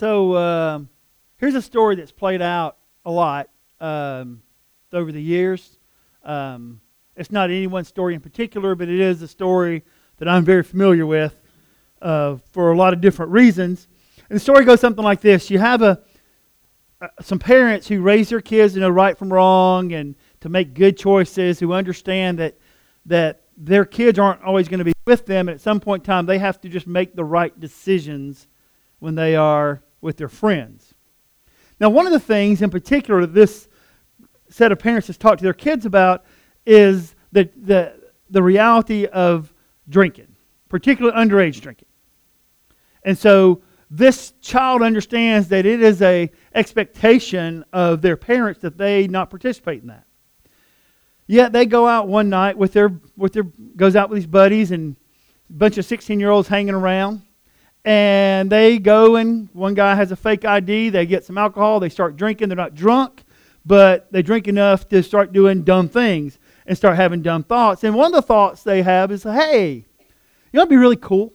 So um, here's a story that's played out a lot um, over the years. Um, it's not any one story in particular, but it is a story that I'm very familiar with uh, for a lot of different reasons. And the story goes something like this: You have a uh, some parents who raise their kids to know right from wrong and to make good choices, who understand that that their kids aren't always going to be with them, and at some point in time they have to just make the right decisions when they are with their friends. Now, one of the things in particular this set of parents has talked to their kids about is the, the, the reality of drinking, particularly underage drinking. And so this child understands that it is a expectation of their parents that they not participate in that. Yet they go out one night with their with their goes out with these buddies and a bunch of 16 year olds hanging around and they go and one guy has a fake ID. They get some alcohol. They start drinking. They're not drunk, but they drink enough to start doing dumb things and start having dumb thoughts. And one of the thoughts they have is, hey, you know, it'd be really cool.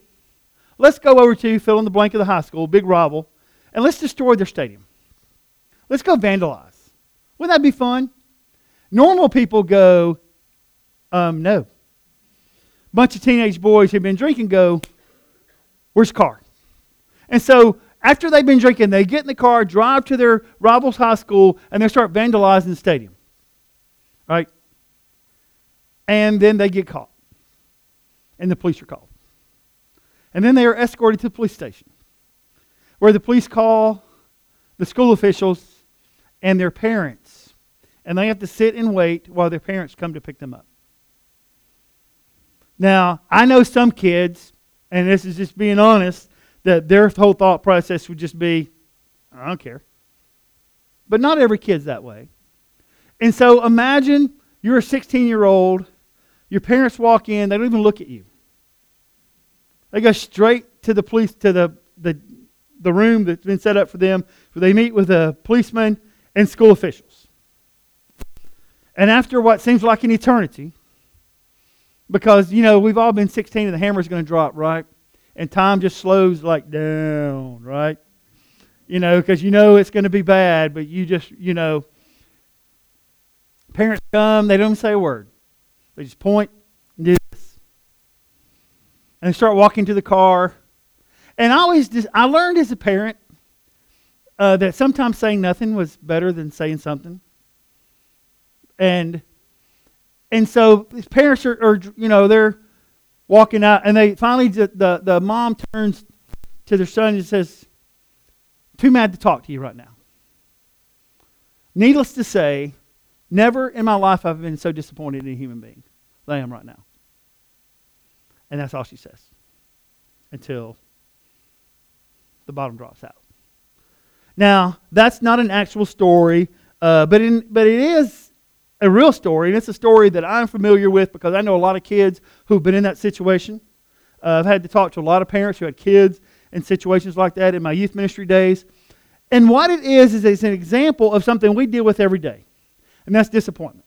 Let's go over to fill in the blank of the high school, big rival, and let's destroy their stadium. Let's go vandalize. Wouldn't that be fun? Normal people go, um, no. Bunch of teenage boys who've been drinking go, Where's the car? And so after they've been drinking, they get in the car, drive to their rivals' high school, and they start vandalizing the stadium. Right? And then they get caught. And the police are called. And then they are escorted to the police station, where the police call the school officials and their parents. And they have to sit and wait while their parents come to pick them up. Now, I know some kids and this is just being honest, that their whole thought process would just be, I don't care. But not every kid's that way. And so imagine you're a 16 year old, your parents walk in, they don't even look at you. They go straight to the police, to the, the, the room that's been set up for them, where they meet with a policeman and school officials. And after what seems like an eternity, because, you know, we've all been 16 and the hammer's going to drop, right? And time just slows like down, right? You know, because you know it's going to be bad, but you just, you know, parents come, they don't say a word. They just point and do this. And they start walking to the car. And I always, just, I learned as a parent uh, that sometimes saying nothing was better than saying something. And and so his parents are, are, you know, they're walking out, and they finally, the, the mom turns to their son and says, Too mad to talk to you right now. Needless to say, never in my life have I been so disappointed in a human being than I am right now. And that's all she says until the bottom drops out. Now, that's not an actual story, uh, but, in, but it is a real story, and it's a story that I'm familiar with because I know a lot of kids who've been in that situation. Uh, I've had to talk to a lot of parents who had kids in situations like that in my youth ministry days. And what it is, is it's an example of something we deal with every day, and that's disappointment.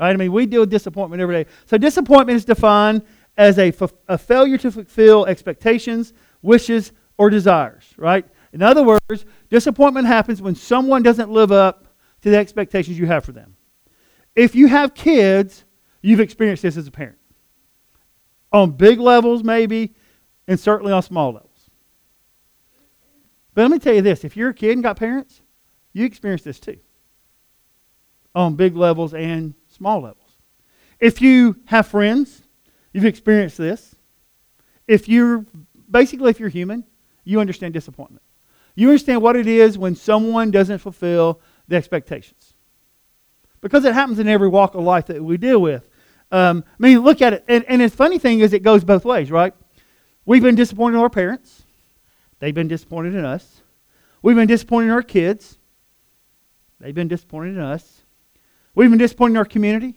Right? I mean, we deal with disappointment every day. So, disappointment is defined as a, f- a failure to fulfill expectations, wishes, or desires, right? In other words, disappointment happens when someone doesn't live up to the expectations you have for them. If you have kids, you've experienced this as a parent. On big levels, maybe, and certainly on small levels. But let me tell you this if you're a kid and got parents, you experience this too. On big levels and small levels. If you have friends, you've experienced this. If you're basically if you're human, you understand disappointment. You understand what it is when someone doesn't fulfill the expectations because it happens in every walk of life that we deal with. Um, I mean, look at it. And, and the funny thing is, it goes both ways, right? We've been disappointed in our parents, they've been disappointed in us. We've been disappointed in our kids, they've been disappointed in us. We've been disappointed in our community.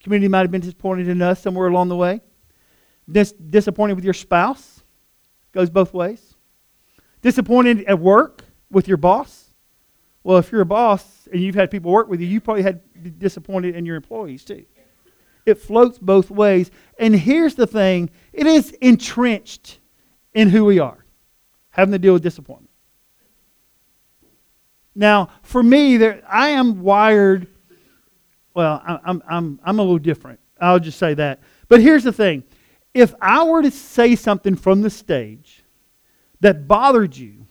Community might have been disappointed in us somewhere along the way. Dis- disappointed with your spouse goes both ways. Disappointed at work with your boss well, if you're a boss and you've had people work with you, you probably had disappointed in your employees too. It floats both ways. And here's the thing it is entrenched in who we are, having to deal with disappointment. Now, for me, there, I am wired. Well, I'm, I'm, I'm a little different. I'll just say that. But here's the thing if I were to say something from the stage that bothered you,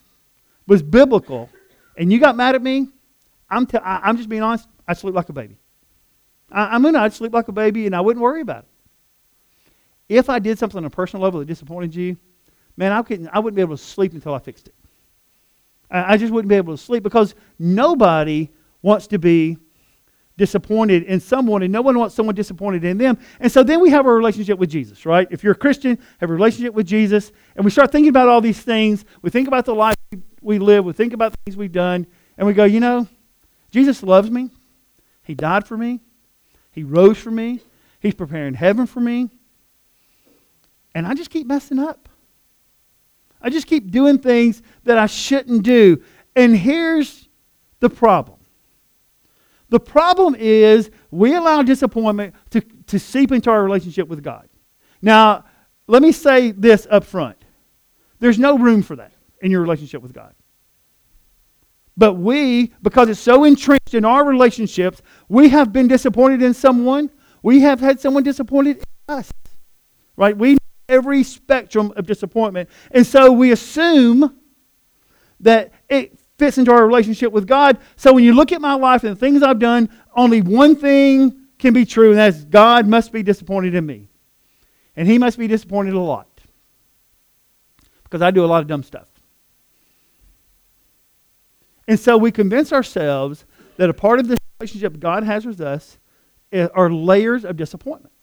was biblical, and you got mad at me, I'm, t- I, am just being honest, I'd sleep like a baby. I, I mean, I'd sleep like a baby and I wouldn't worry about it. If I did something on a personal level that disappointed you, man, I, couldn't, I wouldn't be able to sleep until I fixed it. I, I just wouldn't be able to sleep because nobody wants to be disappointed in someone, and no one wants someone disappointed in them. And so then we have a relationship with Jesus, right? If you're a Christian, have a relationship with Jesus, and we start thinking about all these things. We think about the life we live, we think about things we've done, and we go, you know, Jesus loves me. He died for me. He rose for me. He's preparing heaven for me. And I just keep messing up. I just keep doing things that I shouldn't do. And here's the problem the problem is we allow disappointment to, to seep into our relationship with God. Now, let me say this up front there's no room for that in your relationship with God. But we, because it's so entrenched in our relationships, we have been disappointed in someone. We have had someone disappointed in us. Right? We know every spectrum of disappointment. And so we assume that it fits into our relationship with God. So when you look at my life and the things I've done, only one thing can be true, and that's God must be disappointed in me. And He must be disappointed a lot. Because I do a lot of dumb stuff. And so we convince ourselves that a part of this relationship God has with us eh, are layers of disappointment.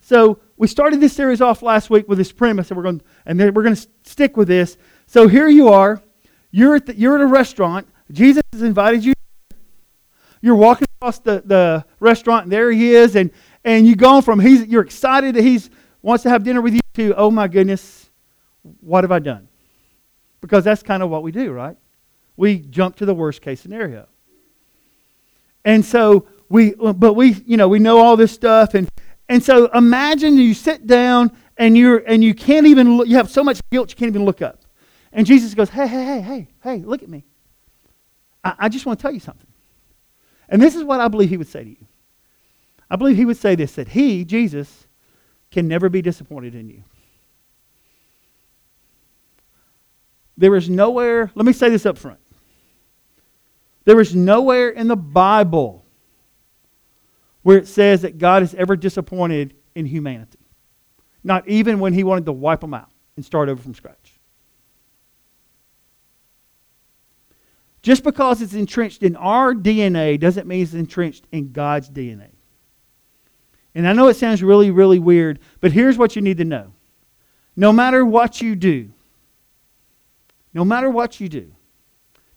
So we started this series off last week with this premise, and we're going, and we're going to stick with this. So here you are. You're at, the, you're at a restaurant. Jesus has invited you. You're walking across the, the restaurant, and there he is, and, and you go from he's, you're excited that he wants to have dinner with you to, oh my goodness, what have I done? Because that's kind of what we do, right? We jump to the worst case scenario. And so we, but we, you know, we know all this stuff, and and so imagine you sit down and you're and you can't even look, you have so much guilt you can't even look up. And Jesus goes, Hey, hey, hey, hey, hey, look at me. I, I just want to tell you something. And this is what I believe he would say to you. I believe he would say this that he, Jesus, can never be disappointed in you. There is nowhere, let me say this up front. There is nowhere in the Bible where it says that God is ever disappointed in humanity. Not even when he wanted to wipe them out and start over from scratch. Just because it's entrenched in our DNA doesn't mean it's entrenched in God's DNA. And I know it sounds really, really weird, but here's what you need to know. No matter what you do, no matter what you do,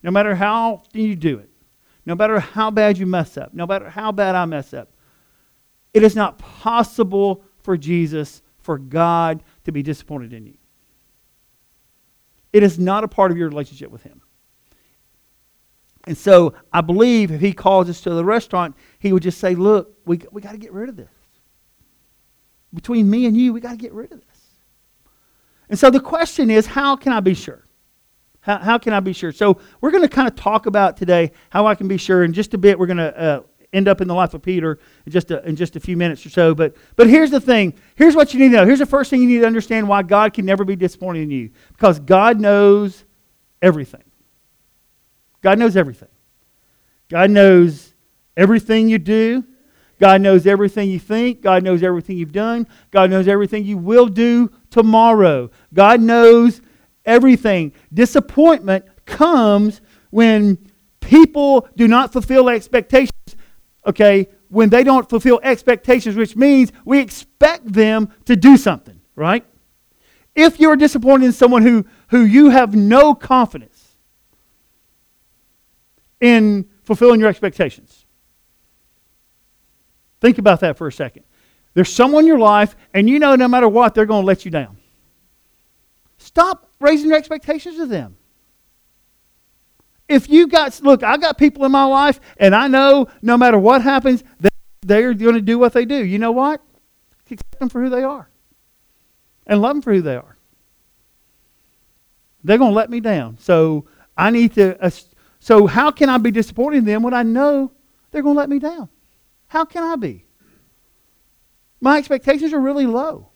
no matter how often you do it, no matter how bad you mess up, no matter how bad I mess up, it is not possible for Jesus, for God, to be disappointed in you. It is not a part of your relationship with Him. And so I believe if he calls us to the restaurant, he would just say, Look, we, we got to get rid of this. Between me and you, we got to get rid of this. And so the question is, how can I be sure? How, how can I be sure? So we're going to kind of talk about today how I can be sure. In just a bit, we're going to uh, end up in the life of Peter in just a, in just a few minutes or so. But but here's the thing. Here's what you need to know. Here's the first thing you need to understand why God can never be disappointed in you. Because God knows everything. God knows everything. God knows everything you do. God knows everything you think. God knows everything you've done. God knows everything you will do tomorrow. God knows everything. Disappointment comes when people do not fulfill expectations. Okay, when they don't fulfill expectations, which means we expect them to do something, right? If you're disappointed in someone who, who you have no confidence, in fulfilling your expectations. Think about that for a second. There's someone in your life, and you know no matter what, they're going to let you down. Stop raising your expectations of them. If you got, look, I got people in my life, and I know no matter what happens, they're going to do what they do. You know what? Accept them for who they are and love them for who they are. They're going to let me down. So I need to uh, So how can I be disappointed in them when I know they're going to let me down? How can I be? My expectations are really low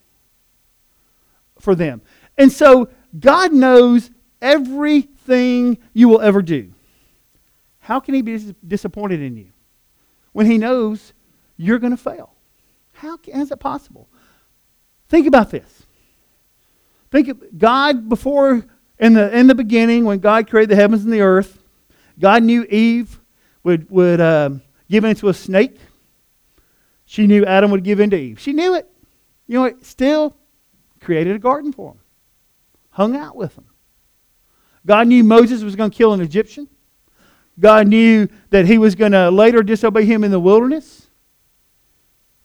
for them. And so God knows everything you will ever do. How can He be disappointed in you when He knows you're going to fail? How is that possible? Think about this. Think of God before in the in the beginning when God created the heavens and the earth. God knew Eve would would um, give into a snake. She knew Adam would give in to Eve. She knew it. You know what? Still created a garden for him. Hung out with him. God knew Moses was going to kill an Egyptian. God knew that he was going to later disobey him in the wilderness.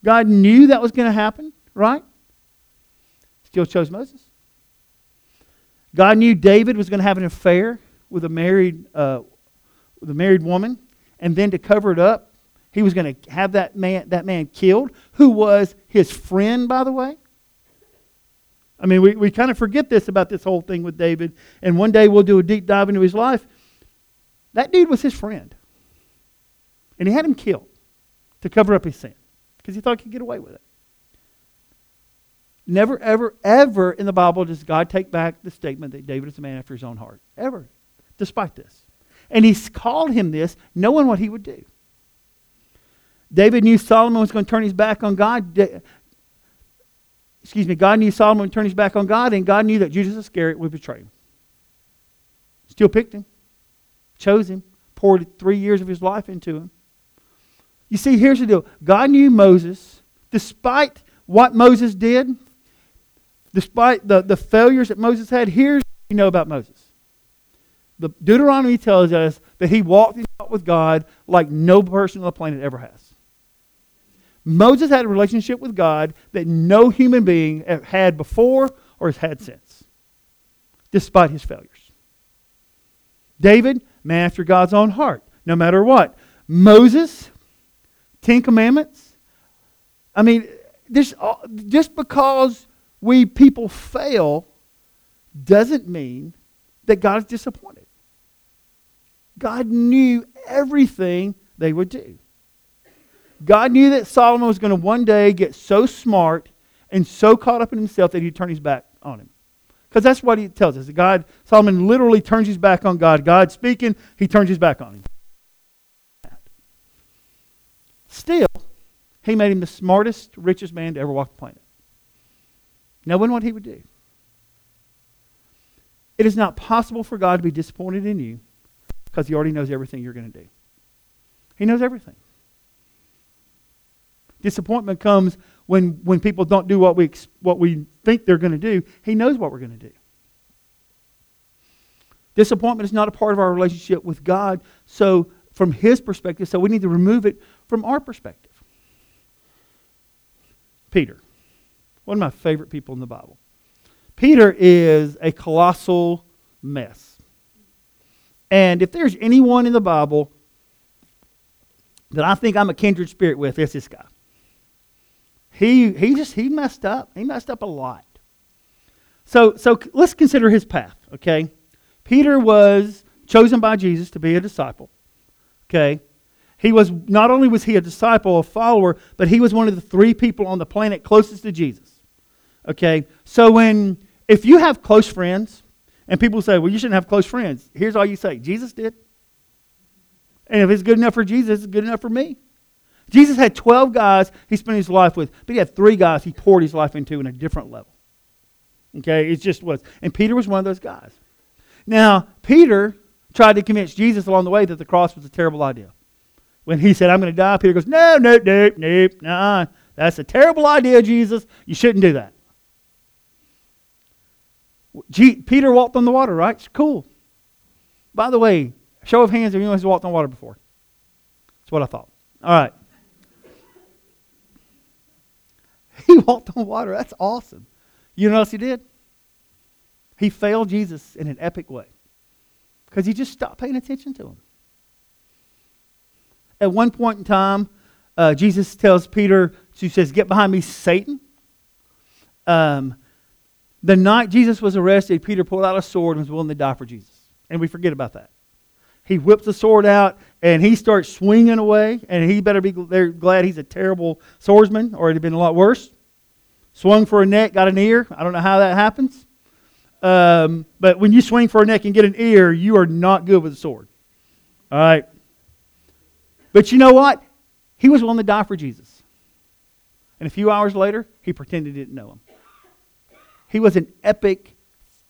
God knew that was going to happen, right? Still chose Moses. God knew David was going to have an affair with a married, uh, with a married woman, and then to cover it up, he was going to have that man, that man killed, who was his friend, by the way. I mean, we, we kind of forget this about this whole thing with David, and one day we'll do a deep dive into his life. That dude was his friend. And he had him killed to cover up his sin because he thought he could get away with it. Never, ever, ever in the Bible does God take back the statement that David is a man after his own heart. Ever. Despite this. And he's called him this, knowing what he would do. David knew Solomon was going to turn his back on God. Excuse me, God knew Solomon would turn his back on God, and God knew that Judas Iscariot would betray him. Still picked him, chose him, poured three years of his life into him. You see, here's the deal God knew Moses, despite what Moses did, despite the, the failures that Moses had. Here's what you know about Moses. The Deuteronomy tells us that he walked with God like no person on the planet ever has. Moses had a relationship with God that no human being had before or has had since, despite his failures. David, man after God's own heart, no matter what. Moses, Ten Commandments. I mean, this, uh, just because we people fail doesn't mean that God is disappointed. God knew everything they would do. God knew that Solomon was going to one day get so smart and so caught up in himself that he'd turn his back on him. Because that's what he tells us. God, Solomon literally turns his back on God. God speaking, he turns his back on him. Still, he made him the smartest, richest man to ever walk the planet. Knowing what he would do. It is not possible for God to be disappointed in you because he already knows everything you're going to do. He knows everything. Disappointment comes when, when people don't do what we, what we think they're going to do. He knows what we're going to do. Disappointment is not a part of our relationship with God, so from His perspective, so we need to remove it from our perspective. Peter, one of my favorite people in the Bible. Peter is a colossal mess. And if there's anyone in the Bible that I think I'm a kindred spirit with, it's this guy. He, he just, he messed up. He messed up a lot. So, so let's consider his path, okay? Peter was chosen by Jesus to be a disciple, okay? He was, not only was he a disciple, a follower, but he was one of the three people on the planet closest to Jesus, okay? So when, if you have close friends, and people say, well, you shouldn't have close friends, here's all you say Jesus did. And if it's good enough for Jesus, it's good enough for me. Jesus had 12 guys he spent his life with, but he had three guys he poured his life into in a different level. Okay, it just was. And Peter was one of those guys. Now, Peter tried to convince Jesus along the way that the cross was a terrible idea. When he said, I'm going to die, Peter goes, No, no, no, no, no. That's a terrible idea, Jesus. You shouldn't do that. Peter walked on the water, right? It's cool. By the way, show of hands if anyone has walked on water before. That's what I thought. All right. He walked on water. That's awesome. You know what else he did? He failed Jesus in an epic way because he just stopped paying attention to him. At one point in time, uh, Jesus tells Peter, he says, Get behind me, Satan. Um, the night Jesus was arrested, Peter pulled out a sword and was willing to die for Jesus. And we forget about that. he whips the sword out and he starts swinging away. And he better be glad he's a terrible swordsman, or it'd have been a lot worse. Swung for a neck, got an ear. I don't know how that happens. Um, but when you swing for a neck and get an ear, you are not good with a sword. All right. But you know what? He was willing to die for Jesus. And a few hours later, he pretended he didn't know him. He was an epic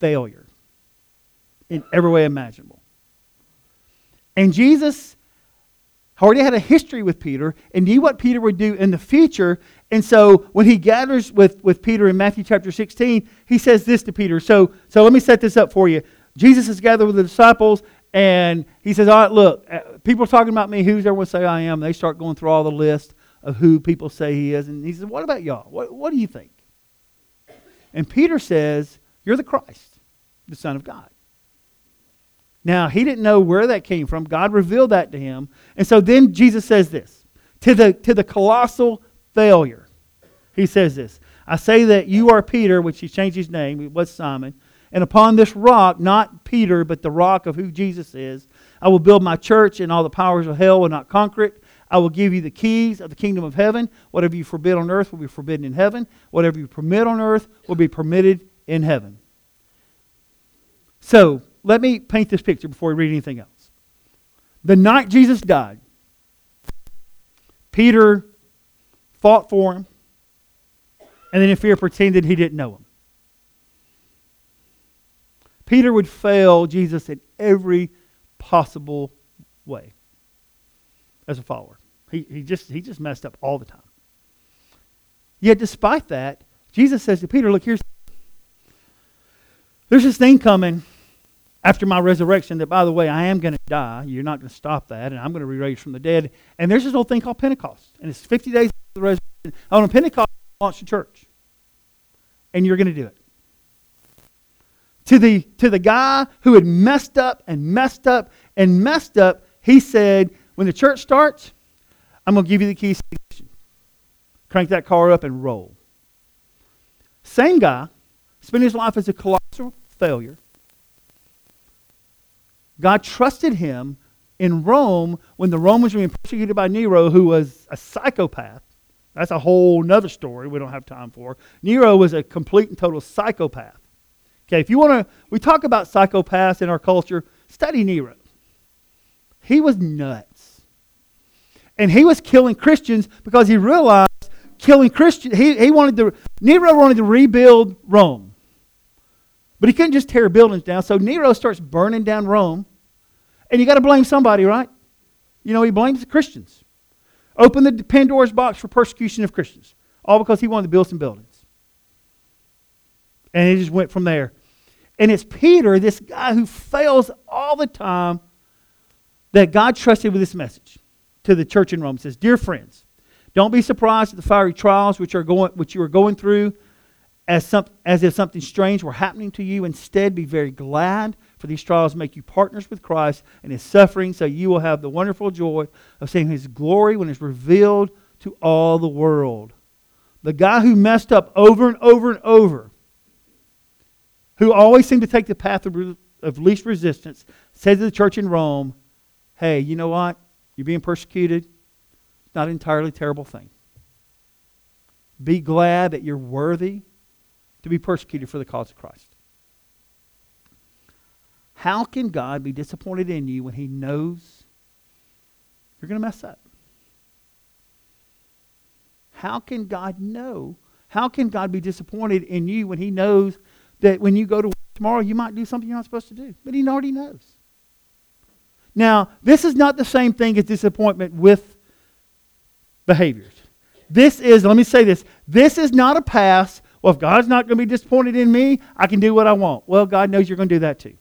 failure in every way imaginable. And Jesus already had a history with Peter and knew what Peter would do in the future. And so when he gathers with, with Peter in Matthew chapter 16, he says this to Peter. So, so let me set this up for you. Jesus is gathered with the disciples, and he says, All right, look, uh, people are talking about me. Who's everyone say I am? They start going through all the list of who people say he is. And he says, What about y'all? What, what do you think? And Peter says, You're the Christ, the Son of God. Now, he didn't know where that came from. God revealed that to him. And so then Jesus says this to the, to the colossal failure. He says this I say that you are Peter, which he changed his name, it was Simon. And upon this rock, not Peter, but the rock of who Jesus is, I will build my church, and all the powers of hell will not conquer it. I will give you the keys of the kingdom of heaven. Whatever you forbid on earth will be forbidden in heaven. Whatever you permit on earth will be permitted in heaven. So, let me paint this picture before we read anything else. The night Jesus died, Peter fought for him, and then in fear pretended he didn't know him. Peter would fail Jesus in every possible way as a follower. He, he, just, he just messed up all the time. Yet, despite that, Jesus says to Peter, Look, here's there's this thing coming after my resurrection that, by the way, I am going to die. You're not going to stop that, and I'm going to be raised from the dead. And there's this old thing called Pentecost, and it's 50 days after the resurrection. On Pentecost, launch a church, and you're going to do it. To the, to the guy who had messed up and messed up and messed up, he said, when the church starts, I'm going to give you the keys the. Crank that car up and roll. Same guy spent his life as a colossal failure God trusted him in Rome when the Romans were being persecuted by Nero, who was a psychopath. That's a whole nother story we don't have time for. Nero was a complete and total psychopath. Okay, if you want to, we talk about psychopaths in our culture, study Nero. He was nuts. And he was killing Christians because he realized killing Christians, he, he wanted to, Nero wanted to rebuild Rome. But he couldn't just tear buildings down. So Nero starts burning down Rome. And you got to blame somebody, right? You know, he blames the Christians. Open the Pandora's box for persecution of Christians, all because he wanted to build some buildings. And he just went from there. And it's Peter, this guy who fails all the time, that God trusted with this message to the church in Rome. It says, Dear friends, don't be surprised at the fiery trials which, are going, which you are going through as, some, as if something strange were happening to you. Instead, be very glad, for these trials make you partners with Christ in his suffering, so you will have the wonderful joy of seeing his glory when it's revealed to all the world. The guy who messed up over and over and over, who always seemed to take the path of, of least resistance, said to the church in Rome, Hey, you know what? You're being persecuted. Not an entirely terrible thing. Be glad that you're worthy to be persecuted for the cause of Christ. How can God be disappointed in you when He knows you're going to mess up? How can God know? How can God be disappointed in you when He knows that when you go to work tomorrow, you might do something you're not supposed to do? But He already knows. Now, this is not the same thing as disappointment with behaviors. This is, let me say this, this is not a pass well, if God's not going to be disappointed in me, I can do what I want. Well, God knows you're going to do that too.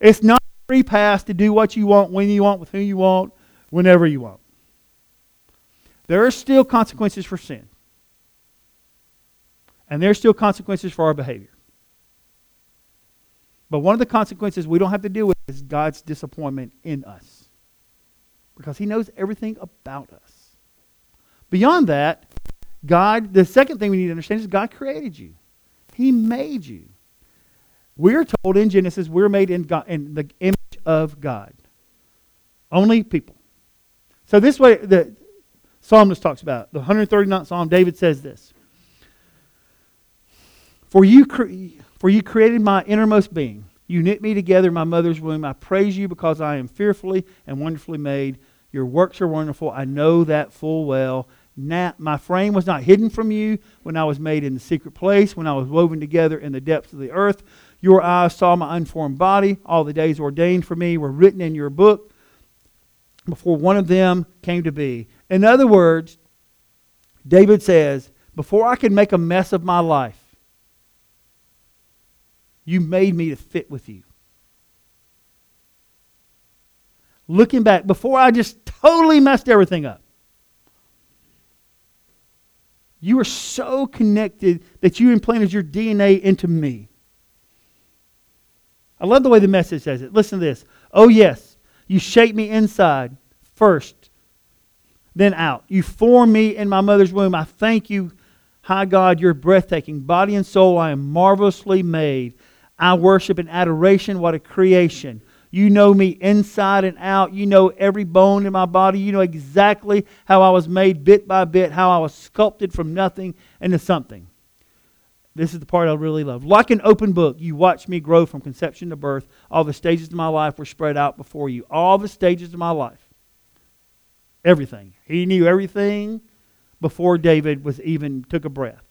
It's not a free pass to do what you want, when you want, with whom you want, whenever you want. There are still consequences for sin. And there are still consequences for our behavior. But one of the consequences we don't have to deal with is God's disappointment in us. Because He knows everything about us. Beyond that, God, the second thing we need to understand is God created you. He made you. We're told in Genesis we're made in, God, in the image of God. Only people. So this way, the psalmist talks about the 139th Psalm. David says this: "For you, cre- for you created my innermost being. You knit me together in my mother's womb. I praise you because I am fearfully and wonderfully made. Your works are wonderful. I know that full well. Now, my frame was not hidden from you when I was made in the secret place, when I was woven together in the depths of the earth. Your eyes saw my unformed body. All the days ordained for me were written in your book before one of them came to be. In other words, David says, Before I could make a mess of my life, you made me to fit with you. Looking back, before I just totally messed everything up, you were so connected that you implanted your DNA into me. I love the way the message says it. Listen to this. Oh, yes, you shape me inside first, then out. You form me in my mother's womb. I thank you, high God, you're breathtaking. Body and soul, I am marvelously made. I worship in adoration. What a creation. You know me inside and out. You know every bone in my body. You know exactly how I was made bit by bit, how I was sculpted from nothing into something. This is the part I really love. Like an open book, you watched me grow from conception to birth. All the stages of my life were spread out before you. All the stages of my life. Everything. He knew everything before David was even took a breath.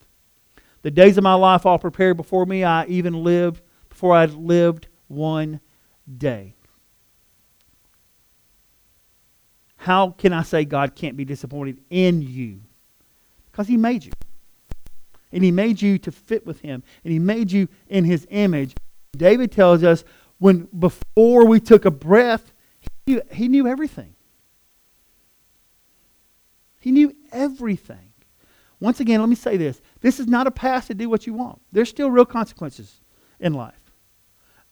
The days of my life all prepared before me. I even lived before I lived one day. How can I say God can't be disappointed in you? Because He made you. And He made you to fit with Him. And He made you in His image. David tells us when before we took a breath, He knew, he knew everything. He knew everything. Once again, let me say this. This is not a pass to do what you want. There's still real consequences in life.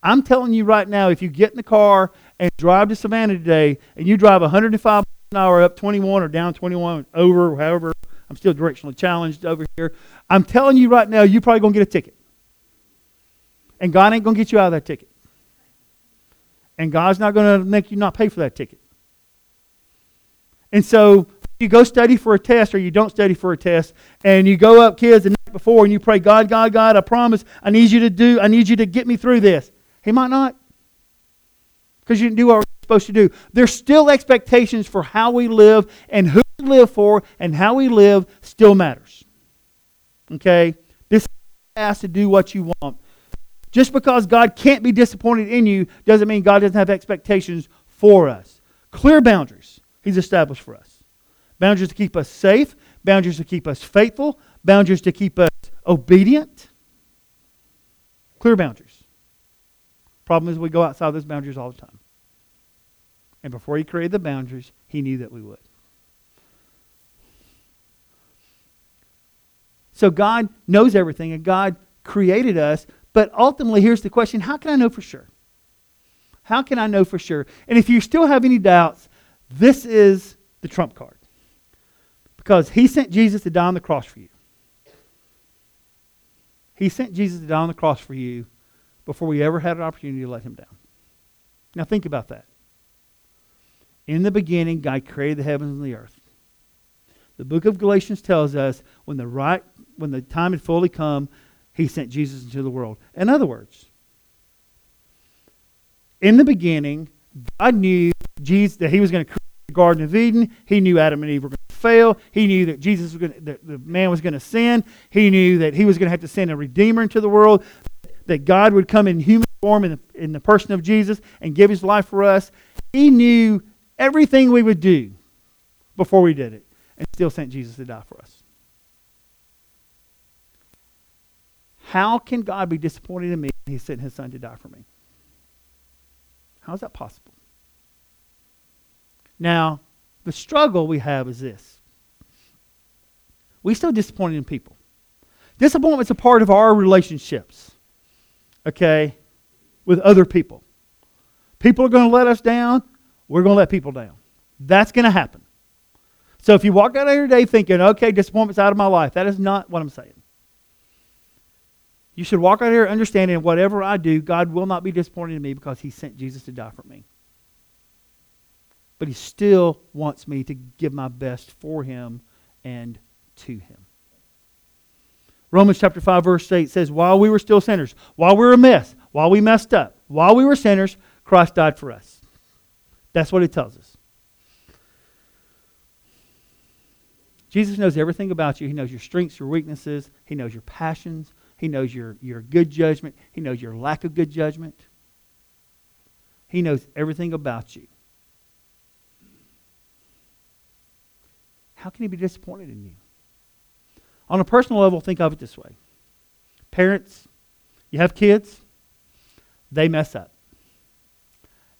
I'm telling you right now, if you get in the car and drive to Savannah today and you drive 105 miles an hour up 21 or down 21, over, however, I'm still directionally challenged over here. I'm telling you right now, you're probably going to get a ticket. And God ain't going to get you out of that ticket. And God's not going to make you not pay for that ticket. And so you go study for a test or you don't study for a test and you go up kids the night before and you pray god god god i promise i need you to do i need you to get me through this he might not because you didn't do what we're supposed to do there's still expectations for how we live and who live for and how we live still matters okay this has to do what you want just because god can't be disappointed in you doesn't mean god doesn't have expectations for us clear boundaries he's established for us boundaries to keep us safe, boundaries to keep us faithful, boundaries to keep us obedient. Clear boundaries. Problem is, we go outside those boundaries all the time. And before he created the boundaries, he knew that we would. So God knows everything, and God created us. But ultimately, here's the question how can I know for sure? How can I know for sure? And if you still have any doubts, this is the trump card. Because he sent Jesus to die on the cross for you. He sent Jesus to die on the cross for you before we ever had an opportunity to let him down. Now think about that. In the beginning, God created the heavens and the earth. The book of Galatians tells us when the right when the time had fully come, he sent Jesus into the world. In other words, in the beginning, God knew Jesus that he was going to create the Garden of Eden. He knew Adam and Eve were going to fail. He knew that Jesus was going to, that the man was going to sin. He knew that he was going to have to send a redeemer into the world, that God would come in human form in the, in the person of Jesus and give his life for us. He knew everything we would do before we did it and still sent Jesus to die for us. How can God be disappointed in me he sent his son to die for me? How is that possible? Now, the struggle we have is this we still disappointed in people. Disappointment's a part of our relationships, okay, with other people. People are going to let us down. We're going to let people down. That's going to happen. So if you walk out of here today thinking, okay, disappointment's out of my life, that is not what I'm saying. You should walk out here understanding whatever I do, God will not be disappointed in me because He sent Jesus to die for me. but He still wants me to give my best for Him and to Him. Romans chapter 5, verse 8 says, While we were still sinners, while we were a mess, while we messed up, while we were sinners, Christ died for us. That's what it tells us. Jesus knows everything about you. He knows your strengths, your weaknesses. He knows your passions. He knows your, your good judgment. He knows your lack of good judgment. He knows everything about you. How can he be disappointed in you? On a personal level, think of it this way parents, you have kids, they mess up.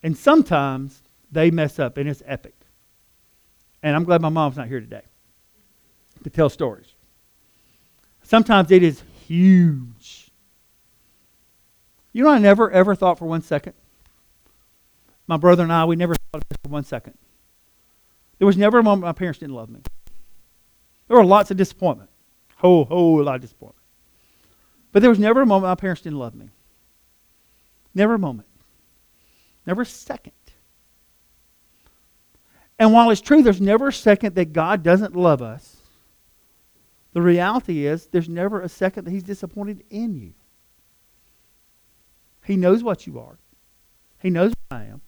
And sometimes they mess up, and it's epic. And I'm glad my mom's not here today to tell stories. Sometimes it is huge. You know, I never ever thought for one second. My brother and I, we never thought of this for one second. There was never a moment my parents didn't love me. There were lots of disappointment, whole whole lot of disappointment. But there was never a moment my parents didn't love me. Never a moment. Never a second. And while it's true there's never a second that God doesn't love us, the reality is there's never a second that He's disappointed in you. He knows what you are, He knows what I am.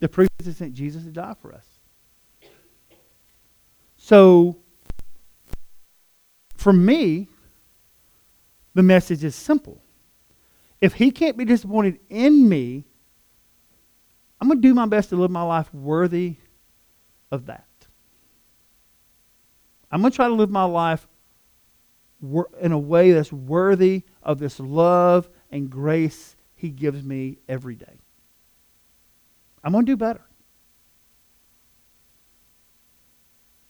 The proof is He sent Jesus to die for us. So, for me, the message is simple. If He can't be disappointed in me, I'm going to do my best to live my life worthy of that. I'm going to try to live my life in a way that's worthy of this love and grace He gives me every day. I'm going to do better.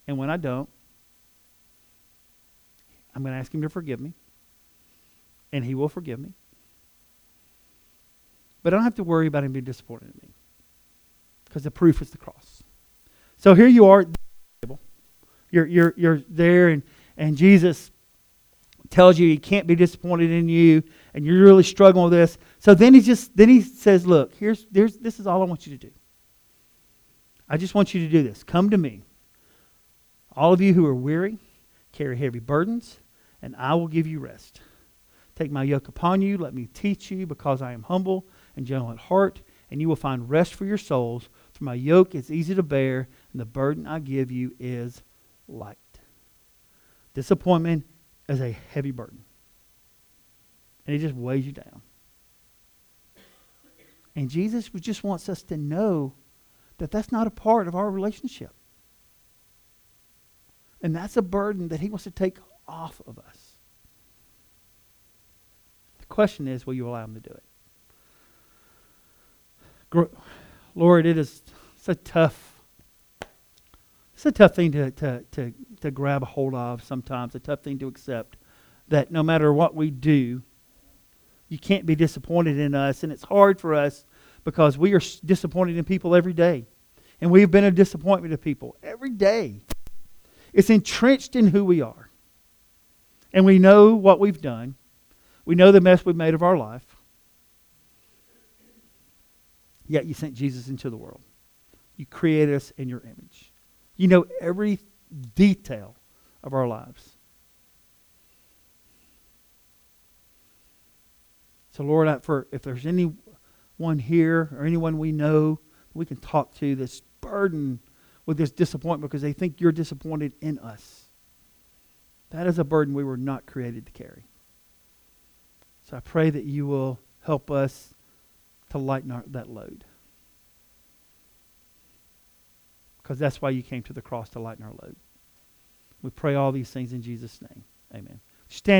And when I don't, I'm going to ask Him to forgive me, and He will forgive me. But I don't have to worry about Him being disappointed in me because the proof is the cross. So here you are, you're, you're, you're there, and, and Jesus tells you he can't be disappointed in you, and you're really struggling with this. So then he just then he says, "Look, here's, here's this is all I want you to do. I just want you to do this. Come to me, all of you who are weary, carry heavy burdens, and I will give you rest. Take my yoke upon you. Let me teach you, because I am humble and gentle at heart, and you will find rest for your souls. For my yoke is easy to bear, and the burden I give you is light. Disappointment is a heavy burden, and it just weighs you down. And Jesus just wants us to know that that's not a part of our relationship. And that's a burden that he wants to take off of us. The question is will you allow him to do it? Lord, it is so tough. It's a tough thing to, to, to, to grab a hold of sometimes, a tough thing to accept that no matter what we do, you can't be disappointed in us. And it's hard for us because we are disappointed in people every day. And we've been a disappointment to people every day. It's entrenched in who we are. And we know what we've done. We know the mess we've made of our life. Yet you sent Jesus into the world. You created us in your image. You know every detail of our lives. So, Lord, I, for if there's anyone here or anyone we know we can talk to that's burdened with this disappointment because they think you're disappointed in us, that is a burden we were not created to carry. So I pray that you will help us to lighten our, that load. Because that's why you came to the cross to lighten our load. We pray all these things in Jesus' name. Amen. Stand